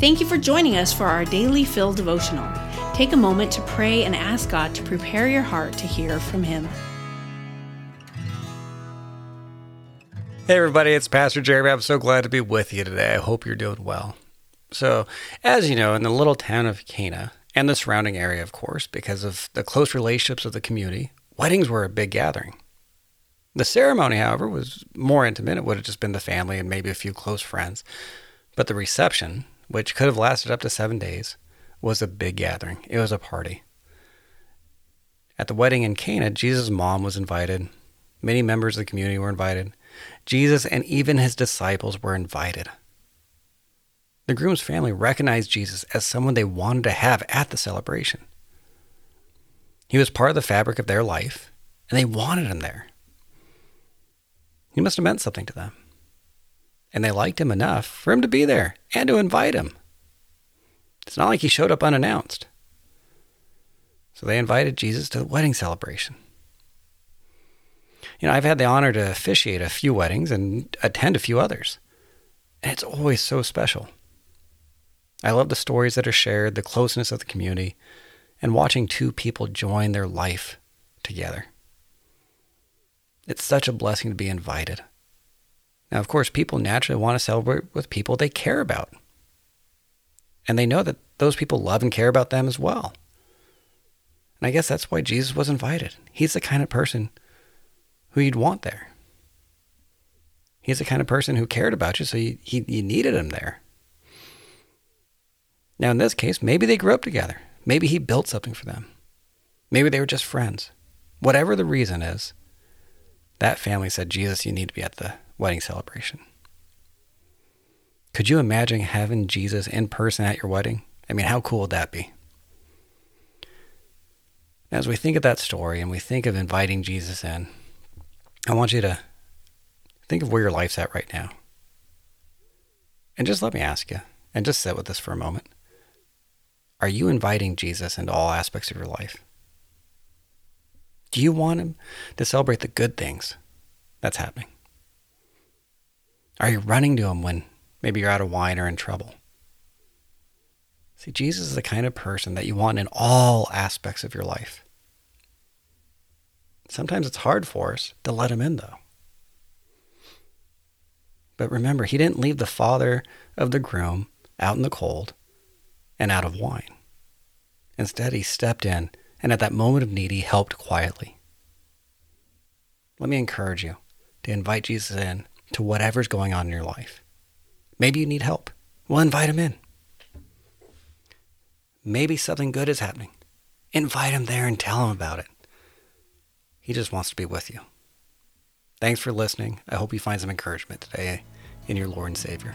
Thank you for joining us for our daily Fill devotional. Take a moment to pray and ask God to prepare your heart to hear from Him. Hey, everybody, it's Pastor Jeremy. I'm so glad to be with you today. I hope you're doing well. So, as you know, in the little town of Cana and the surrounding area, of course, because of the close relationships of the community, weddings were a big gathering. The ceremony, however, was more intimate. It would have just been the family and maybe a few close friends. But the reception, which could have lasted up to seven days, was a big gathering. It was a party. At the wedding in Cana, Jesus' mom was invited. Many members of the community were invited. Jesus and even his disciples were invited. The groom's family recognized Jesus as someone they wanted to have at the celebration. He was part of the fabric of their life, and they wanted him there. He must have meant something to them. And they liked him enough for him to be there and to invite him. It's not like he showed up unannounced. So they invited Jesus to the wedding celebration. You know, I've had the honor to officiate a few weddings and attend a few others. And it's always so special. I love the stories that are shared, the closeness of the community, and watching two people join their life together. It's such a blessing to be invited. Now, of course, people naturally want to celebrate with people they care about. And they know that those people love and care about them as well. And I guess that's why Jesus was invited. He's the kind of person who you'd want there. He's the kind of person who cared about you, so you, he, you needed him there. Now, in this case, maybe they grew up together. Maybe he built something for them. Maybe they were just friends. Whatever the reason is, that family said, Jesus, you need to be at the wedding celebration. Could you imagine having Jesus in person at your wedding? I mean, how cool would that be? As we think of that story and we think of inviting Jesus in, I want you to think of where your life's at right now. And just let me ask you, and just sit with this for a moment. Are you inviting Jesus into all aspects of your life? Do you want him to celebrate the good things that's happening? Are you running to him when maybe you're out of wine or in trouble? See, Jesus is the kind of person that you want in all aspects of your life. Sometimes it's hard for us to let him in, though. But remember, he didn't leave the father of the groom out in the cold and out of wine. Instead, he stepped in, and at that moment of need, he helped quietly. Let me encourage you to invite Jesus in to whatever's going on in your life. Maybe you need help. Well, invite him in. Maybe something good is happening. Invite him there and tell him about it. He just wants to be with you. Thanks for listening. I hope you find some encouragement today in your Lord and Savior.